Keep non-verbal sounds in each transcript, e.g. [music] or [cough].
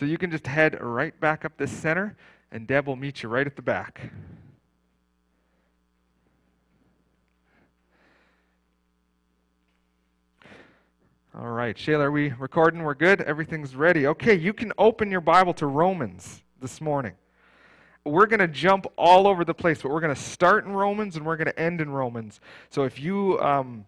So you can just head right back up this center, and Deb will meet you right at the back. All right, Shayla, are we recording? We're good? Everything's ready. Okay, you can open your Bible to Romans this morning. We're going to jump all over the place, but we're going to start in Romans and we're going to end in Romans. So if you um,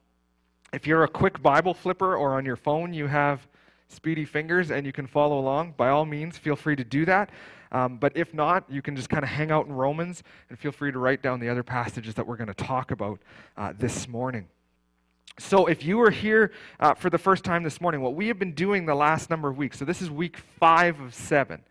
if you're a quick Bible flipper or on your phone you have speedy fingers and you can follow along, by all means, feel free to do that. Um, but if not, you can just kind of hang out in Romans and feel free to write down the other passages that we're going to talk about uh, this morning. So, if you are here uh, for the first time this morning, what we have been doing the last number of weeks, so this is week five of seven,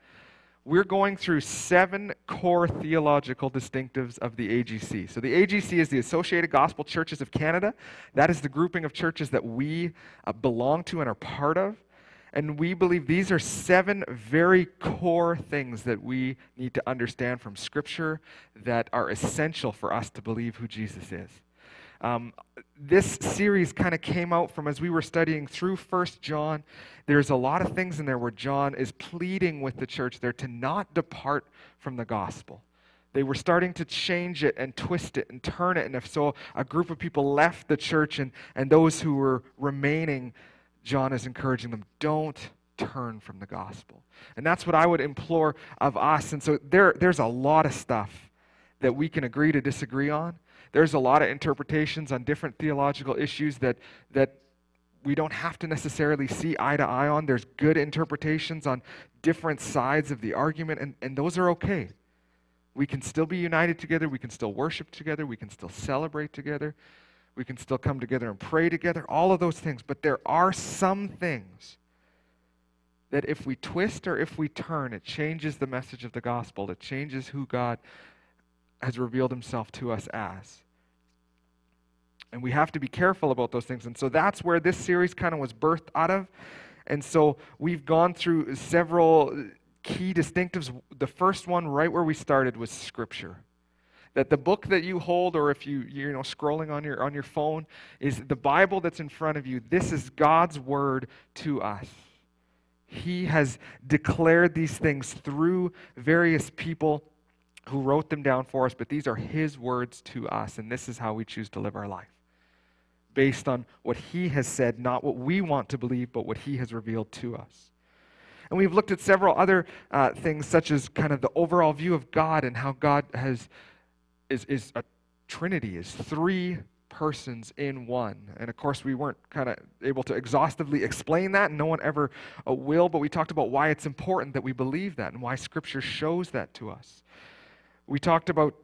we're going through seven core theological distinctives of the AGC. So, the AGC is the Associated Gospel Churches of Canada. That is the grouping of churches that we uh, belong to and are part of. And we believe these are seven very core things that we need to understand from Scripture that are essential for us to believe who Jesus is. Um, this series kind of came out from as we were studying through First John. There's a lot of things in there where John is pleading with the church there to not depart from the gospel. They were starting to change it and twist it and turn it. And if so, a group of people left the church, and, and those who were remaining, John is encouraging them don't turn from the gospel. And that's what I would implore of us. And so there, there's a lot of stuff that we can agree to disagree on. There's a lot of interpretations on different theological issues that, that we don't have to necessarily see eye to eye on. There's good interpretations on different sides of the argument, and, and those are okay. We can still be united together. We can still worship together. We can still celebrate together. We can still come together and pray together. All of those things. But there are some things that if we twist or if we turn, it changes the message of the gospel. It changes who God has revealed himself to us as. And we have to be careful about those things. And so that's where this series kind of was birthed out of. And so we've gone through several key distinctives. The first one, right where we started, was Scripture. That the book that you hold, or if you you know scrolling on your on your phone, is the Bible that's in front of you. This is God's word to us. He has declared these things through various people who wrote them down for us, but these are His words to us, and this is how we choose to live our life. Based on what He has said, not what we want to believe, but what He has revealed to us. And we've looked at several other uh, things, such as kind of the overall view of God and how God has is, is a Trinity, is three persons in one. And of course, we weren't kind of able to exhaustively explain that, and no one ever uh, will, but we talked about why it's important that we believe that and why Scripture shows that to us. We talked about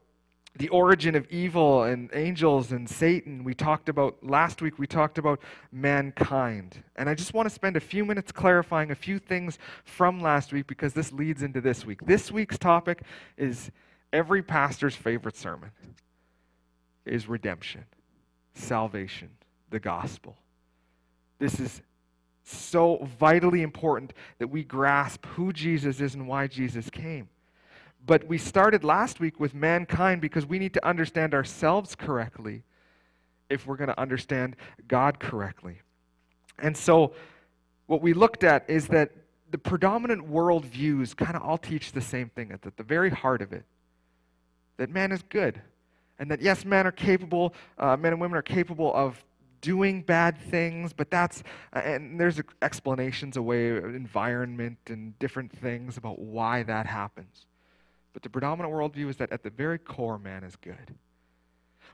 the origin of evil and angels and Satan. We talked about, last week, we talked about mankind. And I just want to spend a few minutes clarifying a few things from last week because this leads into this week. This week's topic is every pastor's favorite sermon is redemption, salvation, the gospel. This is so vitally important that we grasp who Jesus is and why Jesus came. But we started last week with mankind because we need to understand ourselves correctly if we're going to understand God correctly. And so, what we looked at is that the predominant worldviews kind of all teach the same thing at the very heart of it that man is good. And that, yes, men are capable, uh, men and women are capable of doing bad things, but that's, uh, and there's explanations away, environment and different things about why that happens. But the predominant worldview is that at the very core, man is good.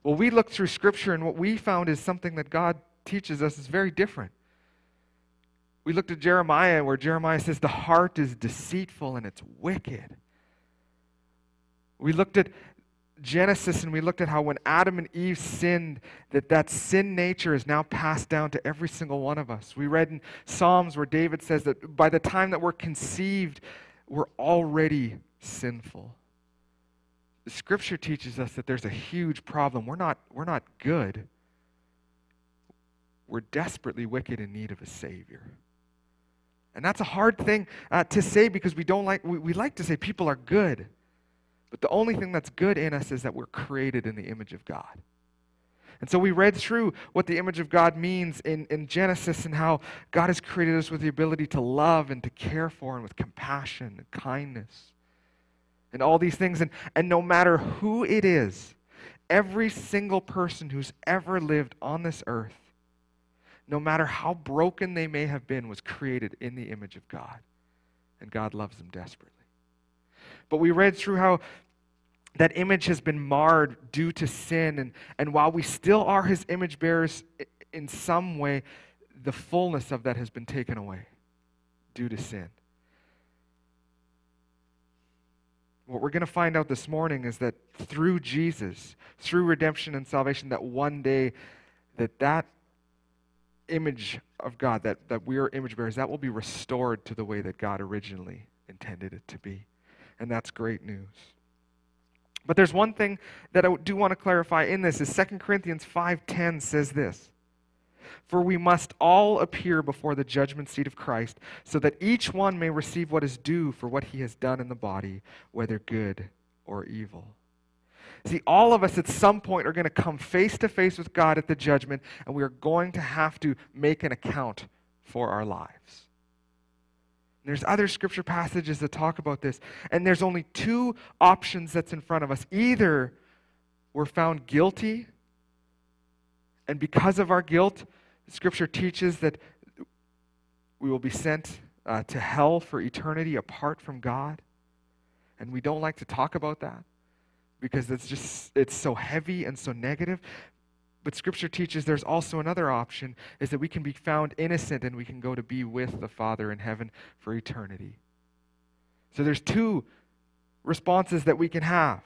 Well, we looked through Scripture, and what we found is something that God teaches us is very different. We looked at Jeremiah, where Jeremiah says, The heart is deceitful and it's wicked. We looked at Genesis and we looked at how when Adam and Eve sinned, that that sin nature is now passed down to every single one of us. We read in Psalms where David says that by the time that we're conceived, we're already sinful. The scripture teaches us that there's a huge problem. We're not, we're not good. We're desperately wicked in need of a Savior. And that's a hard thing uh, to say because we don't like, we, we like to say people are good. But the only thing that's good in us is that we're created in the image of God. And so we read through what the image of God means in, in Genesis and how God has created us with the ability to love and to care for and with compassion and kindness and all these things. And, and no matter who it is, every single person who's ever lived on this earth, no matter how broken they may have been, was created in the image of God. And God loves them desperately. But we read through how that image has been marred due to sin. And, and while we still are his image bearers in some way, the fullness of that has been taken away due to sin. What we're going to find out this morning is that through Jesus, through redemption and salvation, that one day that that image of God, that, that we are image bearers, that will be restored to the way that God originally intended it to be. And that's great news. But there's one thing that I do want to clarify in this is 2 Corinthians 5:10 says this. For we must all appear before the judgment seat of Christ, so that each one may receive what is due for what he has done in the body, whether good or evil. See, all of us at some point are going to come face to face with God at the judgment, and we are going to have to make an account for our lives. There's other scripture passages that talk about this, and there's only two options that's in front of us. Either we're found guilty, and because of our guilt, scripture teaches that we will be sent uh, to hell for eternity apart from God. And we don't like to talk about that because it's just it's so heavy and so negative but scripture teaches there's also another option is that we can be found innocent and we can go to be with the father in heaven for eternity. So there's two responses that we can have.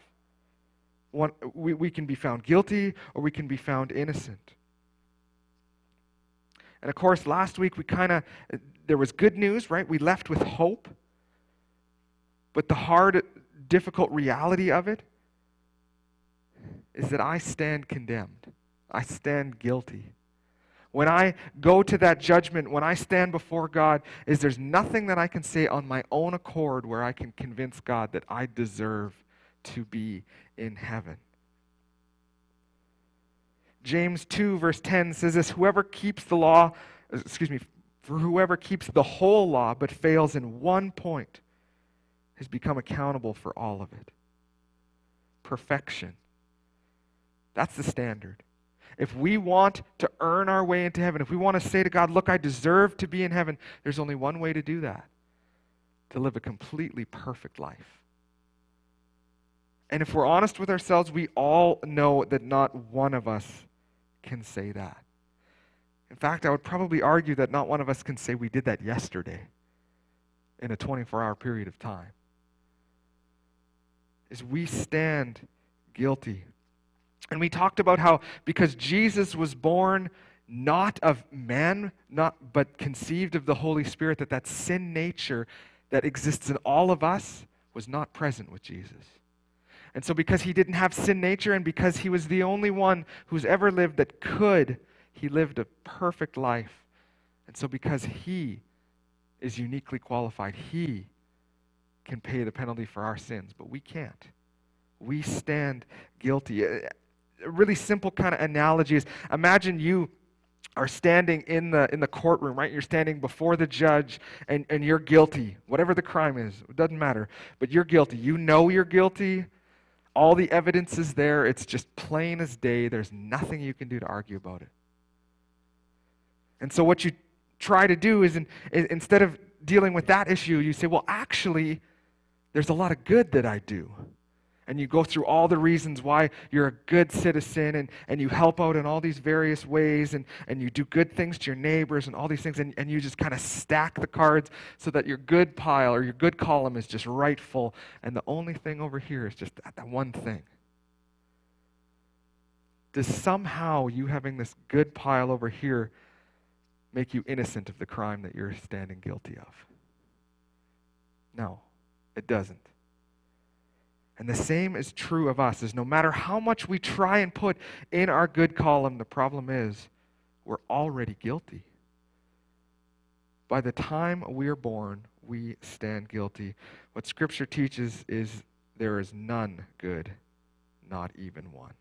One we, we can be found guilty or we can be found innocent. And of course last week we kind of there was good news right? We left with hope. But the hard difficult reality of it is that I stand condemned. I stand guilty. When I go to that judgment, when I stand before God, is there's nothing that I can say on my own accord where I can convince God that I deserve to be in heaven. James 2, verse 10 says this Whoever keeps the law, excuse me, for whoever keeps the whole law but fails in one point has become accountable for all of it. Perfection that's the standard. If we want to earn our way into heaven, if we want to say to God, Look, I deserve to be in heaven, there's only one way to do that to live a completely perfect life. And if we're honest with ourselves, we all know that not one of us can say that. In fact, I would probably argue that not one of us can say we did that yesterday in a 24 hour period of time. Is we stand guilty and we talked about how because Jesus was born not of man, not but conceived of the Holy Spirit, that that sin nature that exists in all of us was not present with Jesus. And so because he didn't have sin nature and because he was the only one who's ever lived that could, he lived a perfect life. And so because he is uniquely qualified, he can pay the penalty for our sins, but we can't. We stand guilty a really simple kind of analogy is imagine you are standing in the in the courtroom right? You're standing before the judge and, and you're guilty whatever the crime is it doesn't matter but you're guilty. You know you're guilty. All the evidence is there. It's just plain as day. There's nothing you can do to argue about it. And so what you try to do is, in, instead of dealing with that issue you say well actually there's a lot of good that i do and you go through all the reasons why you're a good citizen and, and you help out in all these various ways and, and you do good things to your neighbors and all these things and, and you just kind of stack the cards so that your good pile or your good column is just right full and the only thing over here is just that, that one thing. Does somehow you having this good pile over here make you innocent of the crime that you're standing guilty of? No it doesn't and the same is true of us, is no matter how much we try and put in our good column, the problem is we're already guilty. By the time we are born, we stand guilty. What Scripture teaches is there is none good, not even one.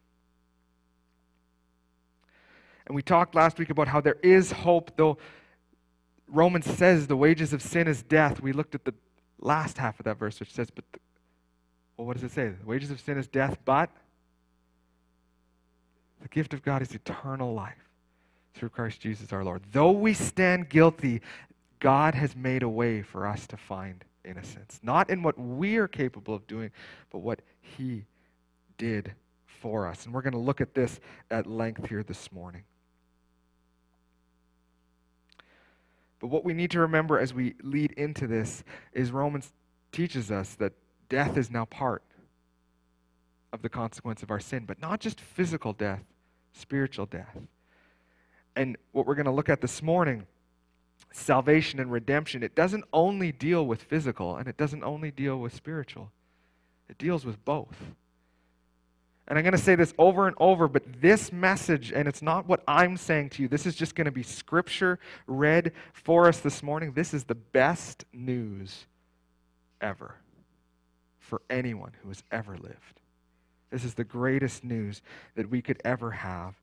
And we talked last week about how there is hope, though Romans says the wages of sin is death. We looked at the last half of that verse, which says, but, the, well, what does it say? The wages of sin is death, but the gift of God is eternal life through Christ Jesus our Lord. Though we stand guilty, God has made a way for us to find innocence. Not in what we are capable of doing, but what He did for us. And we're going to look at this at length here this morning. But what we need to remember as we lead into this is Romans teaches us that death is now part of the consequence of our sin, but not just physical death, spiritual death. And what we're going to look at this morning, salvation and redemption, it doesn't only deal with physical and it doesn't only deal with spiritual, it deals with both. And I'm going to say this over and over, but this message, and it's not what I'm saying to you, this is just going to be scripture read for us this morning. This is the best news ever for anyone who has ever lived. This is the greatest news that we could ever have.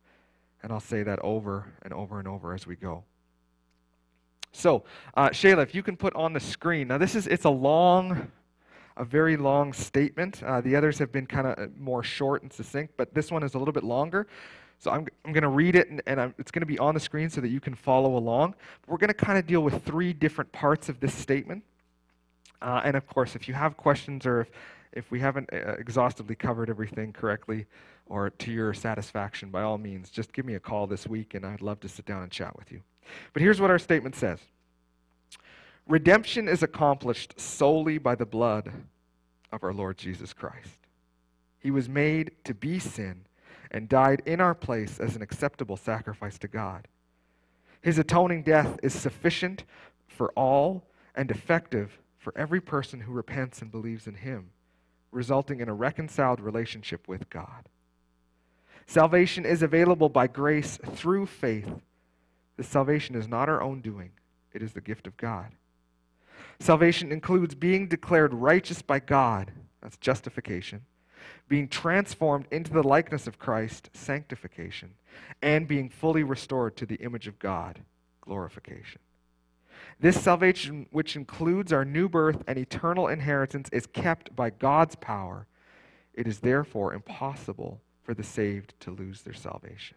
And I'll say that over and over and over as we go. So, uh, Shayla, if you can put on the screen. Now, this is, it's a long a very long statement. Uh, the others have been kind of uh, more short and succinct, but this one is a little bit longer. So I'm, I'm going to read it, and, and it's going to be on the screen so that you can follow along. We're going to kind of deal with three different parts of this statement. Uh, and of course, if you have questions or if, if we haven't uh, exhaustively covered everything correctly or to your satisfaction, by all means, just give me a call this week, and I'd love to sit down and chat with you. But here's what our statement says Redemption is accomplished solely by the blood of our Lord Jesus Christ. He was made to be sin and died in our place as an acceptable sacrifice to God. His atoning death is sufficient for all and effective for every person who repents and believes in him, resulting in a reconciled relationship with God. Salvation is available by grace through faith. This salvation is not our own doing, it is the gift of God. Salvation includes being declared righteous by God, that's justification, being transformed into the likeness of Christ, sanctification, and being fully restored to the image of God, glorification. This salvation, which includes our new birth and eternal inheritance, is kept by God's power. It is therefore impossible for the saved to lose their salvation.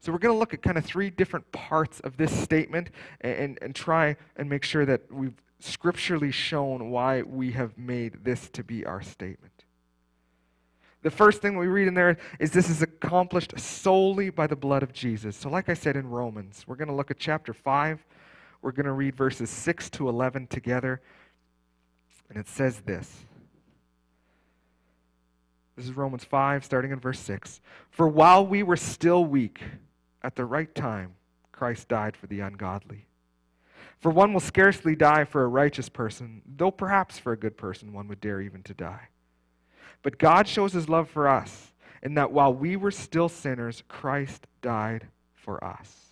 So we're going to look at kind of three different parts of this statement and, and, and try and make sure that we've scripturally shown why we have made this to be our statement. The first thing we read in there is this is accomplished solely by the blood of Jesus. So, like I said in Romans, we're going to look at chapter 5. We're going to read verses 6 to 11 together. And it says this. This is Romans 5, starting in verse 6. For while we were still weak, at the right time, Christ died for the ungodly. For one will scarcely die for a righteous person, though perhaps for a good person one would dare even to die. But God shows his love for us, in that while we were still sinners, Christ died for us.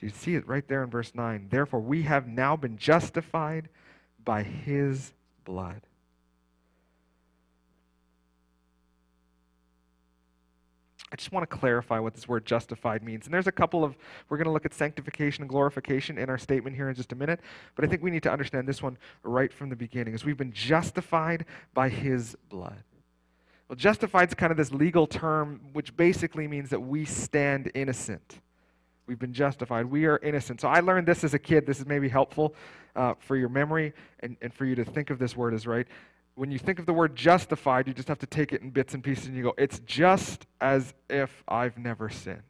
So you see it right there in verse 9. Therefore, we have now been justified by his blood. I just want to clarify what this word justified means. And there's a couple of, we're going to look at sanctification and glorification in our statement here in just a minute, but I think we need to understand this one right from the beginning, is we've been justified by his blood. Well, justified is kind of this legal term which basically means that we stand innocent. We've been justified. We are innocent. So I learned this as a kid. This is maybe helpful uh, for your memory and, and for you to think of this word as right when you think of the word justified, you just have to take it in bits and pieces and you go, it's just as if I've never sinned.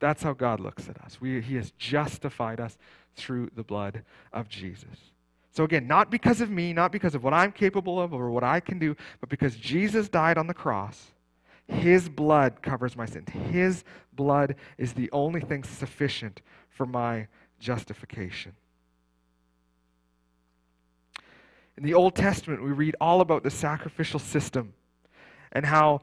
That's how God looks at us. We, he has justified us through the blood of Jesus. So, again, not because of me, not because of what I'm capable of or what I can do, but because Jesus died on the cross. His blood covers my sins. His blood is the only thing sufficient for my justification. In the Old Testament, we read all about the sacrificial system and how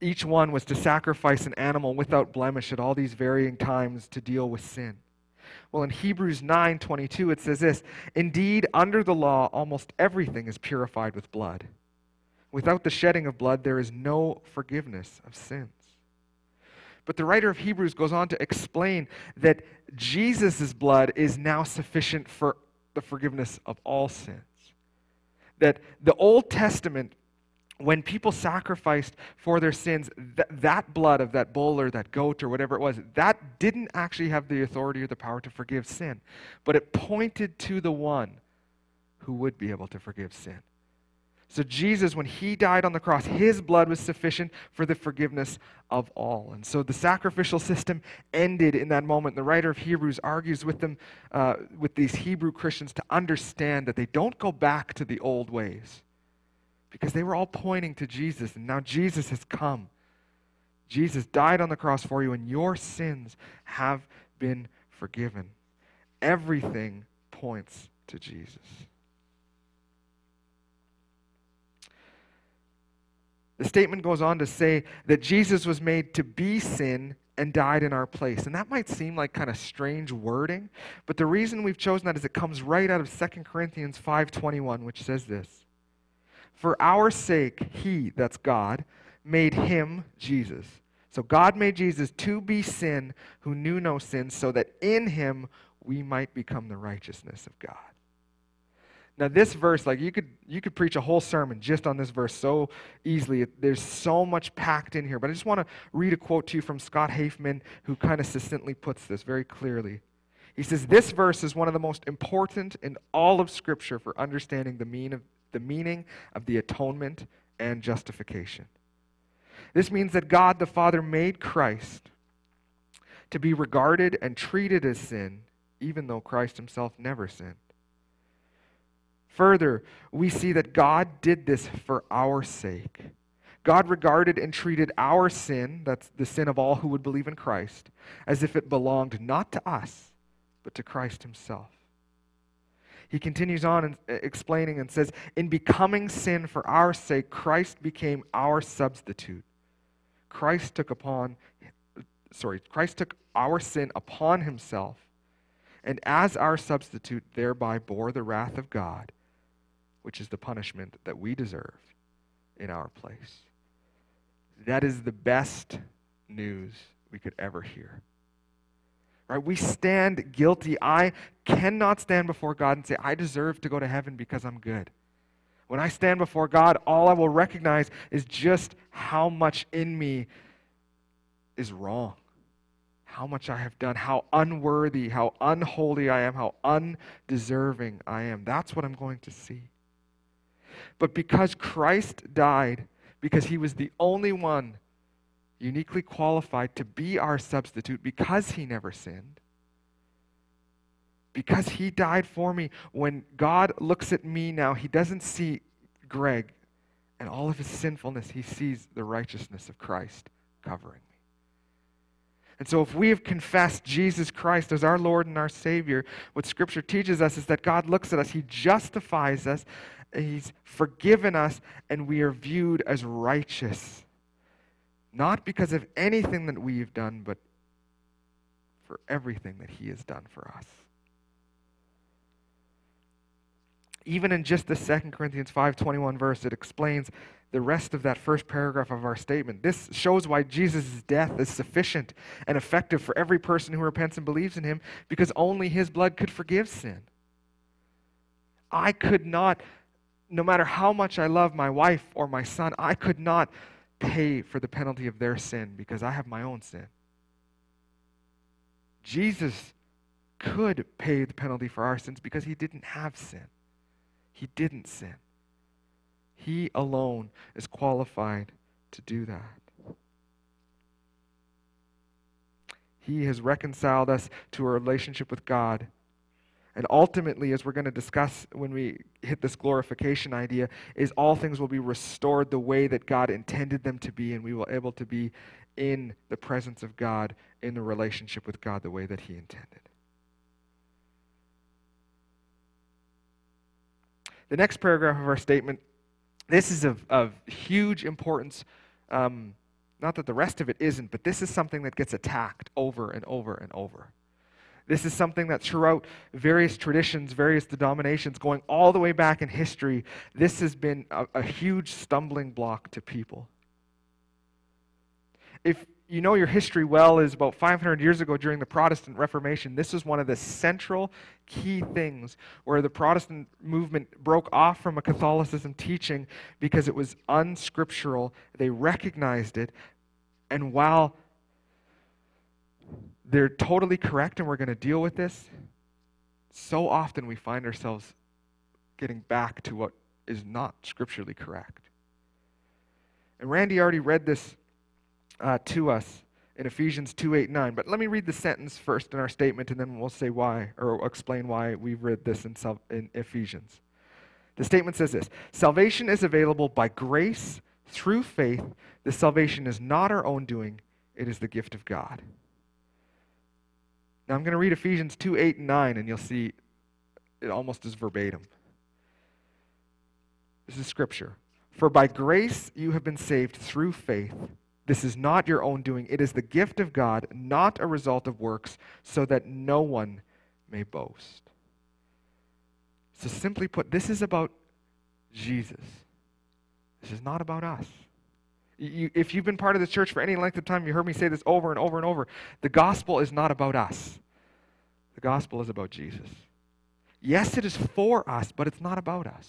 each one was to sacrifice an animal without blemish at all these varying times to deal with sin. Well, in Hebrews 9:22 it says this, "Indeed, under the law almost everything is purified with blood. Without the shedding of blood there is no forgiveness of sins." But the writer of Hebrews goes on to explain that Jesus' blood is now sufficient for the forgiveness of all sins. That the Old Testament, when people sacrificed for their sins, th- that blood of that bull or that goat or whatever it was, that didn't actually have the authority or the power to forgive sin. But it pointed to the one who would be able to forgive sin. So, Jesus, when he died on the cross, his blood was sufficient for the forgiveness of all. And so the sacrificial system ended in that moment. The writer of Hebrews argues with them, uh, with these Hebrew Christians, to understand that they don't go back to the old ways because they were all pointing to Jesus. And now Jesus has come. Jesus died on the cross for you, and your sins have been forgiven. Everything points to Jesus. The statement goes on to say that Jesus was made to be sin and died in our place. And that might seem like kind of strange wording, but the reason we've chosen that is it comes right out of 2 Corinthians 5:21, which says this. For our sake he, that's God, made him Jesus. So God made Jesus to be sin who knew no sin so that in him we might become the righteousness of God. Now, this verse, like you could you could preach a whole sermon just on this verse so easily. There's so much packed in here. But I just want to read a quote to you from Scott Hafemann, who kind of succinctly puts this very clearly. He says, This verse is one of the most important in all of Scripture for understanding the, mean of, the meaning of the atonement and justification. This means that God the Father made Christ to be regarded and treated as sin, even though Christ himself never sinned. Further, we see that God did this for our sake. God regarded and treated our sin, that's the sin of all who would believe in Christ, as if it belonged not to us, but to Christ himself. He continues on uh, explaining and says, In becoming sin for our sake, Christ became our substitute. Christ took upon sorry, Christ took our sin upon himself, and as our substitute, thereby bore the wrath of God which is the punishment that we deserve in our place. That is the best news we could ever hear. Right? We stand guilty. I cannot stand before God and say, I deserve to go to heaven because I'm good. When I stand before God, all I will recognize is just how much in me is wrong, how much I have done, how unworthy, how unholy I am, how undeserving I am. That's what I'm going to see. But because Christ died, because he was the only one uniquely qualified to be our substitute, because he never sinned, because he died for me, when God looks at me now, he doesn't see Greg and all of his sinfulness, he sees the righteousness of Christ covering me. And so, if we have confessed Jesus Christ as our Lord and our Savior, what Scripture teaches us is that God looks at us, He justifies us, He's forgiven us, and we are viewed as righteous. Not because of anything that we've done, but for everything that He has done for us. Even in just the 2 Corinthians 5:21 verse, it explains the rest of that first paragraph of our statement. This shows why Jesus' death is sufficient and effective for every person who repents and believes in him because only his blood could forgive sin. I could not no matter how much I love my wife or my son, I could not pay for the penalty of their sin because I have my own sin. Jesus could pay the penalty for our sins because he didn't have sin. He didn't sin. He alone is qualified to do that. He has reconciled us to a relationship with God and ultimately, as we're going to discuss when we hit this glorification idea, is all things will be restored the way that God intended them to be, and we will be able to be in the presence of God, in the relationship with God, the way that He intended. The next paragraph of our statement, this is of, of huge importance. Um, not that the rest of it isn't, but this is something that gets attacked over and over and over. This is something that throughout various traditions, various denominations, going all the way back in history, this has been a, a huge stumbling block to people. If you know your history well, is about 500 years ago during the Protestant Reformation, this was one of the central key things where the Protestant movement broke off from a Catholicism teaching because it was unscriptural. They recognized it. And while they're totally correct and we're going to deal with this, so often we find ourselves getting back to what is not scripturally correct. And Randy already read this uh, to us in Ephesians 2 8 9. But let me read the sentence first in our statement, and then we'll say why, or explain why we've read this in, in Ephesians. The statement says this Salvation is available by grace through faith. The salvation is not our own doing, it is the gift of God. Now I'm going to read Ephesians 2 8 and 9, and you'll see it almost is verbatim. This is scripture. For by grace you have been saved through faith this is not your own doing, it is the gift of God, not a result of works, so that no one may boast. So, simply put, this is about Jesus. This is not about us. You, if you've been part of the church for any length of time, you heard me say this over and over and over. The gospel is not about us, the gospel is about Jesus. Yes, it is for us, but it's not about us.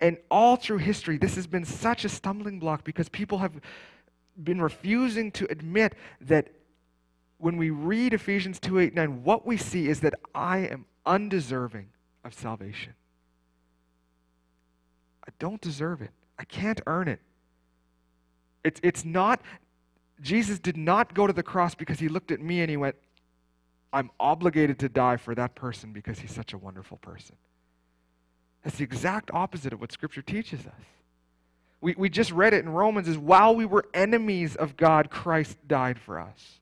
And all through history, this has been such a stumbling block because people have been refusing to admit that when we read Ephesians 2 8 9, what we see is that I am undeserving of salvation. I don't deserve it. I can't earn it. It's, it's not, Jesus did not go to the cross because he looked at me and he went, I'm obligated to die for that person because he's such a wonderful person. That's the exact opposite of what Scripture teaches us. We, we just read it in Romans is while we were enemies of God, Christ died for us.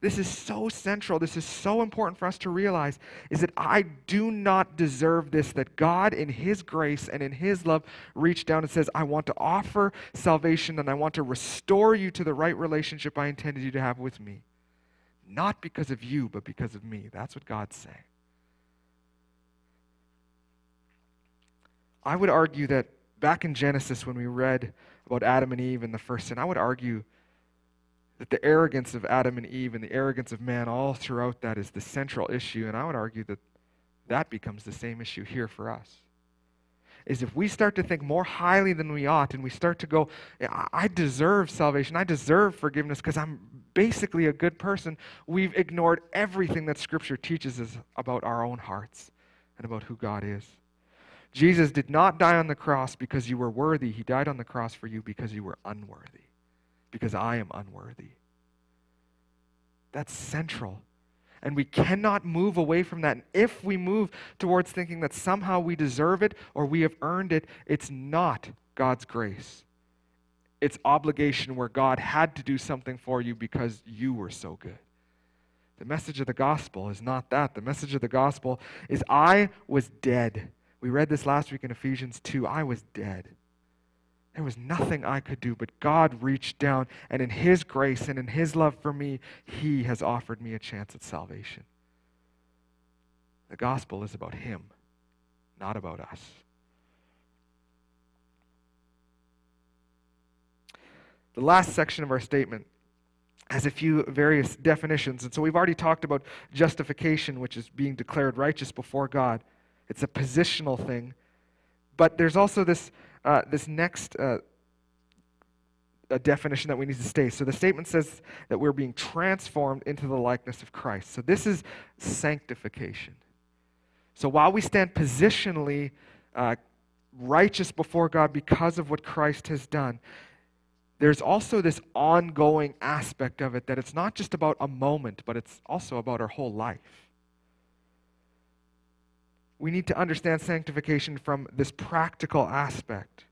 This is so central. This is so important for us to realize is that I do not deserve this, that God, in His grace and in His love, reached down and says, I want to offer salvation and I want to restore you to the right relationship I intended you to have with me. Not because of you, but because of me. That's what God's saying. I would argue that back in Genesis, when we read about Adam and Eve and the first sin, I would argue that the arrogance of Adam and Eve and the arrogance of man all throughout that is the central issue. And I would argue that that becomes the same issue here for us. Is if we start to think more highly than we ought and we start to go, I deserve salvation, I deserve forgiveness because I'm basically a good person, we've ignored everything that Scripture teaches us about our own hearts and about who God is. Jesus did not die on the cross because you were worthy. He died on the cross for you because you were unworthy, because I am unworthy. That's central. And we cannot move away from that. And if we move towards thinking that somehow we deserve it or we have earned it, it's not God's grace. It's obligation where God had to do something for you because you were so good. The message of the gospel is not that. The message of the gospel is I was dead we read this last week in Ephesians 2. I was dead. There was nothing I could do, but God reached down, and in His grace and in His love for me, He has offered me a chance at salvation. The gospel is about Him, not about us. The last section of our statement has a few various definitions. And so we've already talked about justification, which is being declared righteous before God. It's a positional thing. But there's also this, uh, this next uh, definition that we need to state. So the statement says that we're being transformed into the likeness of Christ. So this is sanctification. So while we stand positionally uh, righteous before God because of what Christ has done, there's also this ongoing aspect of it that it's not just about a moment, but it's also about our whole life we need to understand sanctification from this practical aspect.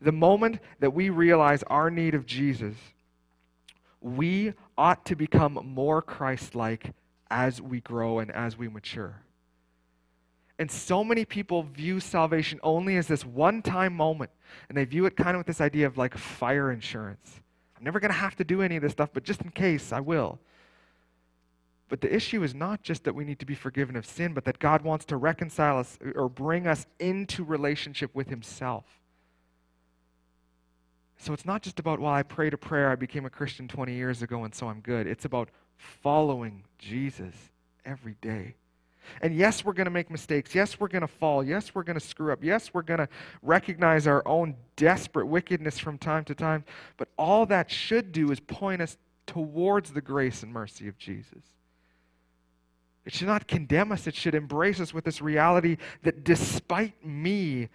The moment that we realize our need of Jesus, we ought to become more Christ like as we grow and as we mature. And so many people view salvation only as this one time moment. And they view it kind of with this idea of like fire insurance. I'm never going to have to do any of this stuff, but just in case, I will. But the issue is not just that we need to be forgiven of sin, but that God wants to reconcile us or bring us into relationship with Himself. So it's not just about, well, I prayed a prayer, I became a Christian 20 years ago, and so I'm good. It's about following Jesus every day. And yes, we're going to make mistakes. Yes, we're going to fall. Yes, we're going to screw up. Yes, we're going to recognize our own desperate wickedness from time to time. But all that should do is point us towards the grace and mercy of Jesus. It should not condemn us, it should embrace us with this reality that despite me,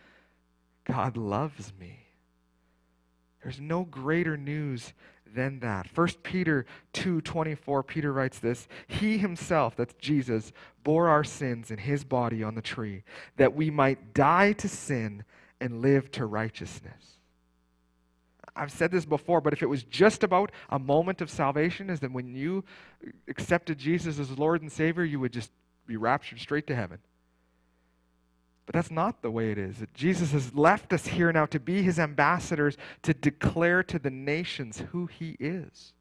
God loves me. There's no greater news than that. 1 Peter 2:24 Peter writes this, he himself, that's Jesus, bore our sins in his body on the tree that we might die to sin and live to righteousness. I've said this before, but if it was just about a moment of salvation, is that when you accepted Jesus as Lord and Savior, you would just be raptured straight to heaven. But that's not the way it is. Jesus has left us here now to be his ambassadors, to declare to the nations who he is.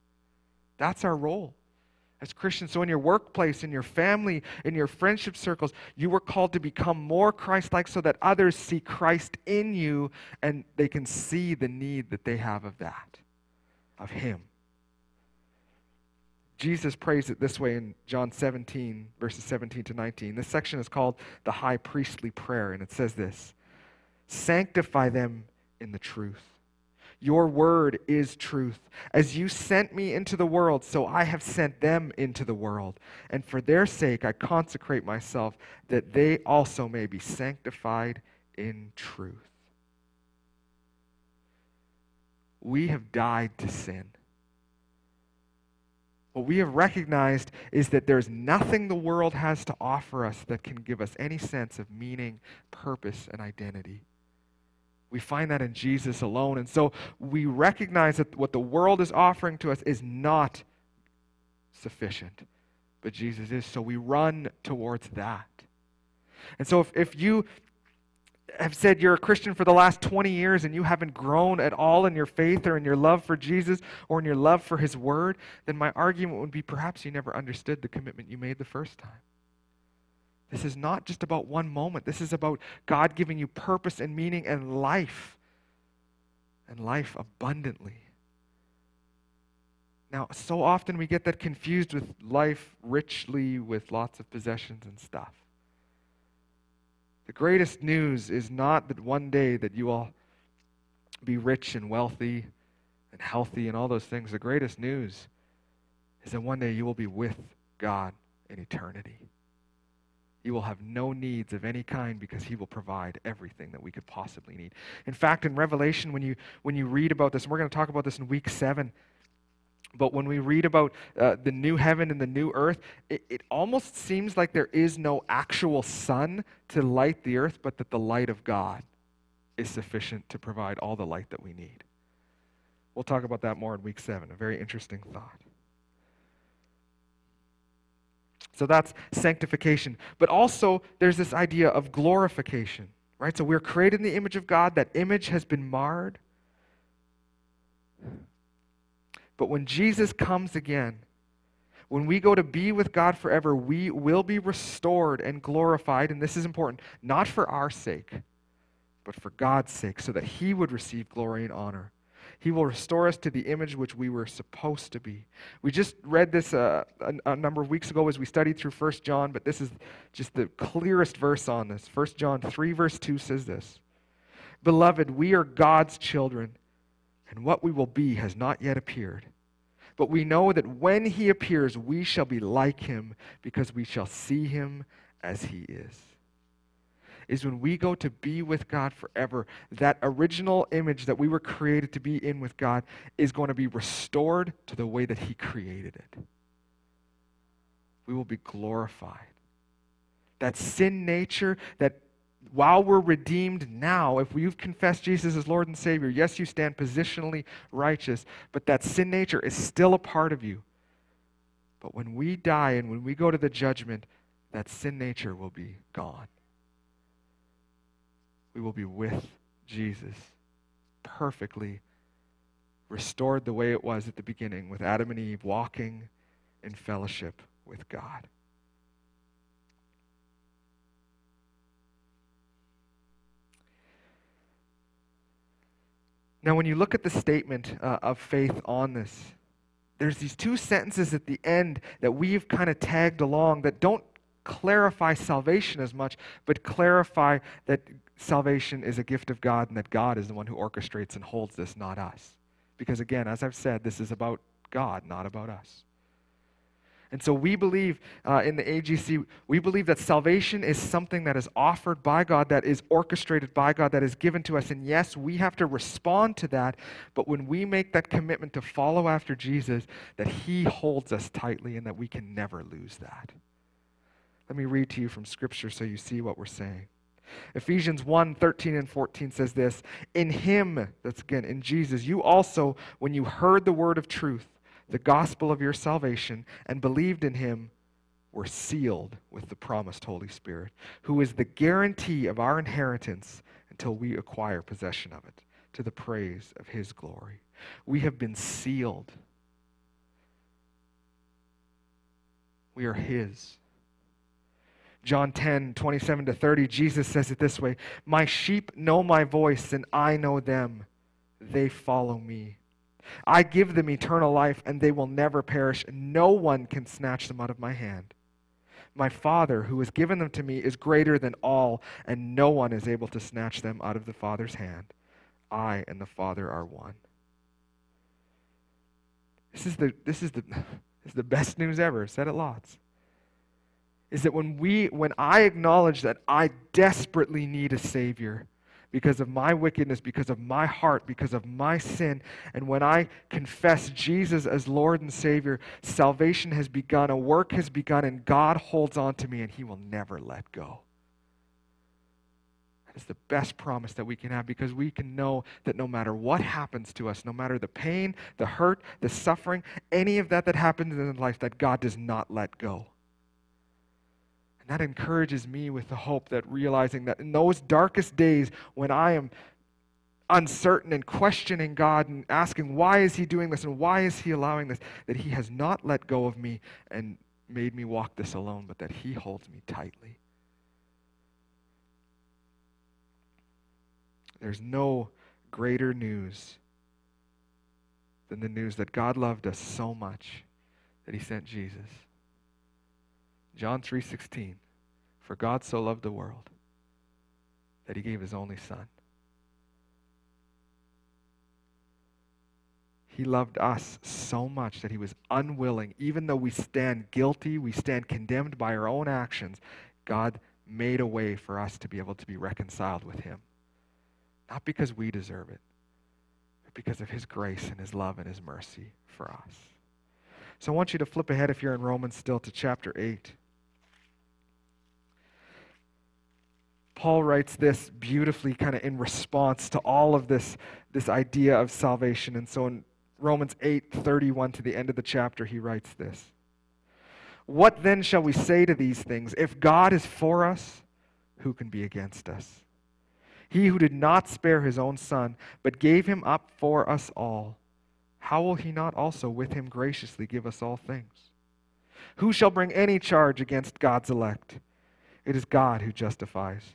That's our role as Christians. So, in your workplace, in your family, in your friendship circles, you were called to become more Christ like so that others see Christ in you and they can see the need that they have of that, of Him. Jesus prays it this way in John 17, verses 17 to 19. This section is called the high priestly prayer, and it says this Sanctify them in the truth. Your word is truth. As you sent me into the world, so I have sent them into the world. And for their sake I consecrate myself, that they also may be sanctified in truth. We have died to sin. What we have recognized is that there's nothing the world has to offer us that can give us any sense of meaning, purpose, and identity. We find that in Jesus alone. And so we recognize that what the world is offering to us is not sufficient, but Jesus is. So we run towards that. And so if, if you have said you're a Christian for the last 20 years and you haven't grown at all in your faith or in your love for Jesus or in your love for His Word, then my argument would be perhaps you never understood the commitment you made the first time. This is not just about one moment, this is about God giving you purpose and meaning and life, and life abundantly. Now, so often we get that confused with life richly with lots of possessions and stuff. The greatest news is not that one day that you will be rich and wealthy and healthy and all those things. The greatest news is that one day you will be with God in eternity. You will have no needs of any kind because he will provide everything that we could possibly need. In fact, in Revelation, when you, when you read about this, and we're going to talk about this in week seven, but when we read about uh, the new heaven and the new earth, it, it almost seems like there is no actual sun to light the earth, but that the light of God is sufficient to provide all the light that we need. We'll talk about that more in week seven. A very interesting thought. So that's sanctification. But also, there's this idea of glorification, right? So we're created in the image of God. That image has been marred. But when Jesus comes again, when we go to be with God forever, we will be restored and glorified. And this is important, not for our sake, but for God's sake, so that He would receive glory and honor. He will restore us to the image which we were supposed to be. We just read this uh, a, a, number of weeks ago as we studied through 1 John, but this is just the clearest verse on this. 1 John 3, verse 2 says this Beloved, we are God's children and what we will be has not yet appeared. But we know that when he appears, we shall be like him because we shall see him as he is. Is when we go to be with God forever, that original image that we were created to be in with God is going to be restored to the way that he created it. We will be glorified. That sin nature, that while we're redeemed now, if you've confessed Jesus as Lord and Savior, yes, you stand positionally righteous, but that sin nature is still a part of you. But when we die and when we go to the judgment, that sin nature will be gone. We will be with Jesus, perfectly restored the way it was at the beginning, with Adam and Eve walking in fellowship with God. Now, when you look at the statement uh, of faith on this, there's these two sentences at the end that we've kind of tagged along that don't clarify salvation as much, but clarify that salvation is a gift of God and that God is the one who orchestrates and holds this, not us. Because again, as I've said, this is about God, not about us. And so we believe uh, in the AGC, we believe that salvation is something that is offered by God, that is orchestrated by God, that is given to us. And yes, we have to respond to that. But when we make that commitment to follow after Jesus, that He holds us tightly and that we can never lose that. Let me read to you from Scripture so you see what we're saying. Ephesians 1 13 and 14 says this In Him, that's again in Jesus, you also, when you heard the word of truth, the gospel of your salvation and believed in him were sealed with the promised Holy Spirit, who is the guarantee of our inheritance until we acquire possession of it, to the praise of his glory. We have been sealed. We are his. John 10, 27 to 30, Jesus says it this way My sheep know my voice, and I know them. They follow me. I give them eternal life, and they will never perish. No one can snatch them out of my hand. My Father, who has given them to me, is greater than all, and no one is able to snatch them out of the Father's hand. I and the Father are one. This is the, this is the, [laughs] this is the best news ever. Said it lots. Is that when we when I acknowledge that I desperately need a Savior, because of my wickedness, because of my heart, because of my sin. And when I confess Jesus as Lord and Savior, salvation has begun, a work has begun, and God holds on to me and He will never let go. Is the best promise that we can have because we can know that no matter what happens to us, no matter the pain, the hurt, the suffering, any of that that happens in life, that God does not let go that encourages me with the hope that realizing that in those darkest days when I am uncertain and questioning God and asking, why is He doing this and why is He allowing this, that He has not let go of me and made me walk this alone, but that He holds me tightly. There's no greater news than the news that God loved us so much that He sent Jesus. John 3:16 For God so loved the world that he gave his only son. He loved us so much that he was unwilling, even though we stand guilty, we stand condemned by our own actions, God made a way for us to be able to be reconciled with him. Not because we deserve it, but because of his grace and his love and his mercy for us. So I want you to flip ahead if you're in Romans still to chapter 8. Paul writes this beautifully, kind of in response to all of this, this idea of salvation. And so in Romans 8 31 to the end of the chapter, he writes this What then shall we say to these things? If God is for us, who can be against us? He who did not spare his own son, but gave him up for us all, how will he not also with him graciously give us all things? Who shall bring any charge against God's elect? It is God who justifies.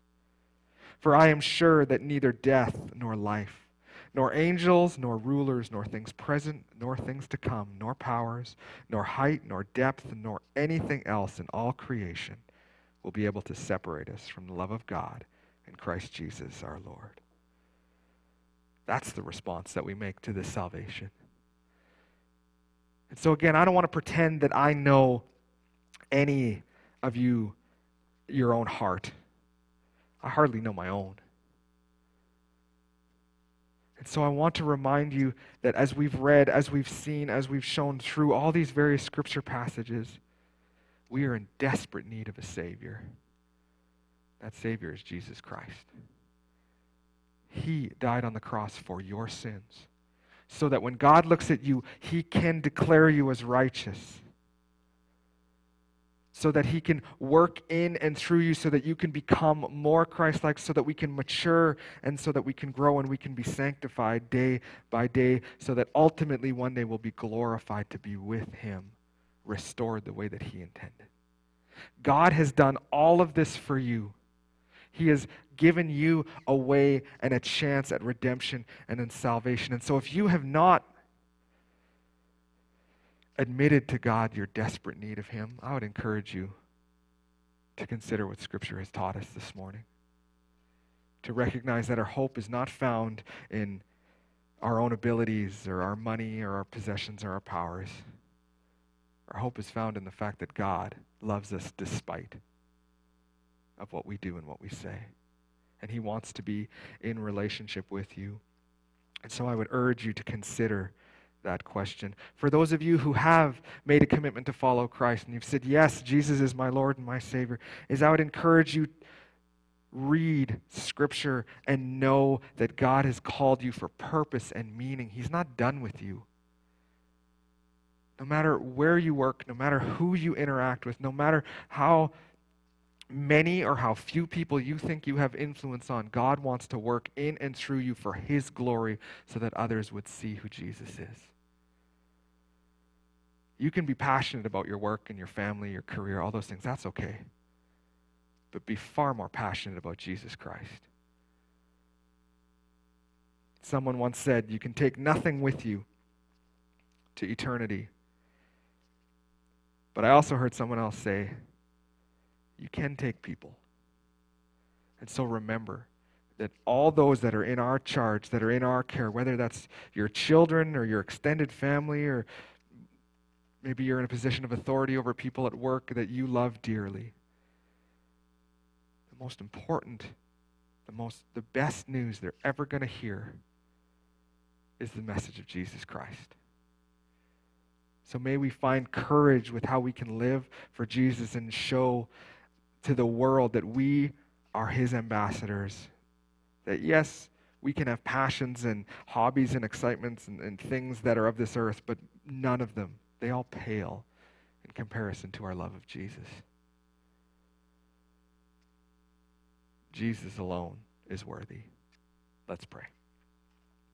For I am sure that neither death nor life, nor angels, nor rulers, nor things present, nor things to come, nor powers, nor height, nor depth, nor anything else in all creation will be able to separate us from the love of God in Christ Jesus our Lord. That's the response that we make to this salvation. And so, again, I don't want to pretend that I know any of you, your own heart. I hardly know my own. And so I want to remind you that as we've read, as we've seen, as we've shown through all these various scripture passages, we are in desperate need of a Savior. That Savior is Jesus Christ. He died on the cross for your sins, so that when God looks at you, He can declare you as righteous so that he can work in and through you so that you can become more Christ like, so that we can mature and so that we can grow and we can be sanctified day by day, so that ultimately one day we'll be glorified to be with him, restored the way that he intended. God has done all of this for you. He has given you a way and a chance at redemption and in salvation. And so if you have not admitted to God your desperate need of Him, I would encourage you to consider what Scripture has taught us this morning. To recognize that our hope is not found in our own abilities or our money or our possessions or our powers. Our hope is found in the fact that God loves us despite of what we do and what we say. And He wants to be in relationship with you. And so I would urge you to consider that question. For those of you who have made a commitment to follow Christ and you've said, Yes, Jesus is my Lord and my Savior, is I would encourage you read scripture and know that God has called you for purpose and meaning. He's not done with you. No matter where you work, no matter who you interact with, no matter how many or how few people you think you have influence on, God wants to work in and through you for His glory so that others would see who Jesus is. You can be passionate about your work and your family, your career, all those things. That's okay. But be far more passionate about Jesus Christ. Someone once said, You can take nothing with you to eternity. But I also heard someone else say, You can take people. And so remember that all those that are in our charge, that are in our care, whether that's your children or your extended family or Maybe you're in a position of authority over people at work that you love dearly. The most important, the most the best news they're ever going to hear is the message of Jesus Christ. So may we find courage with how we can live for Jesus and show to the world that we are his ambassadors. That yes, we can have passions and hobbies and excitements and, and things that are of this earth, but none of them they all pale in comparison to our love of Jesus. Jesus alone is worthy. Let's pray.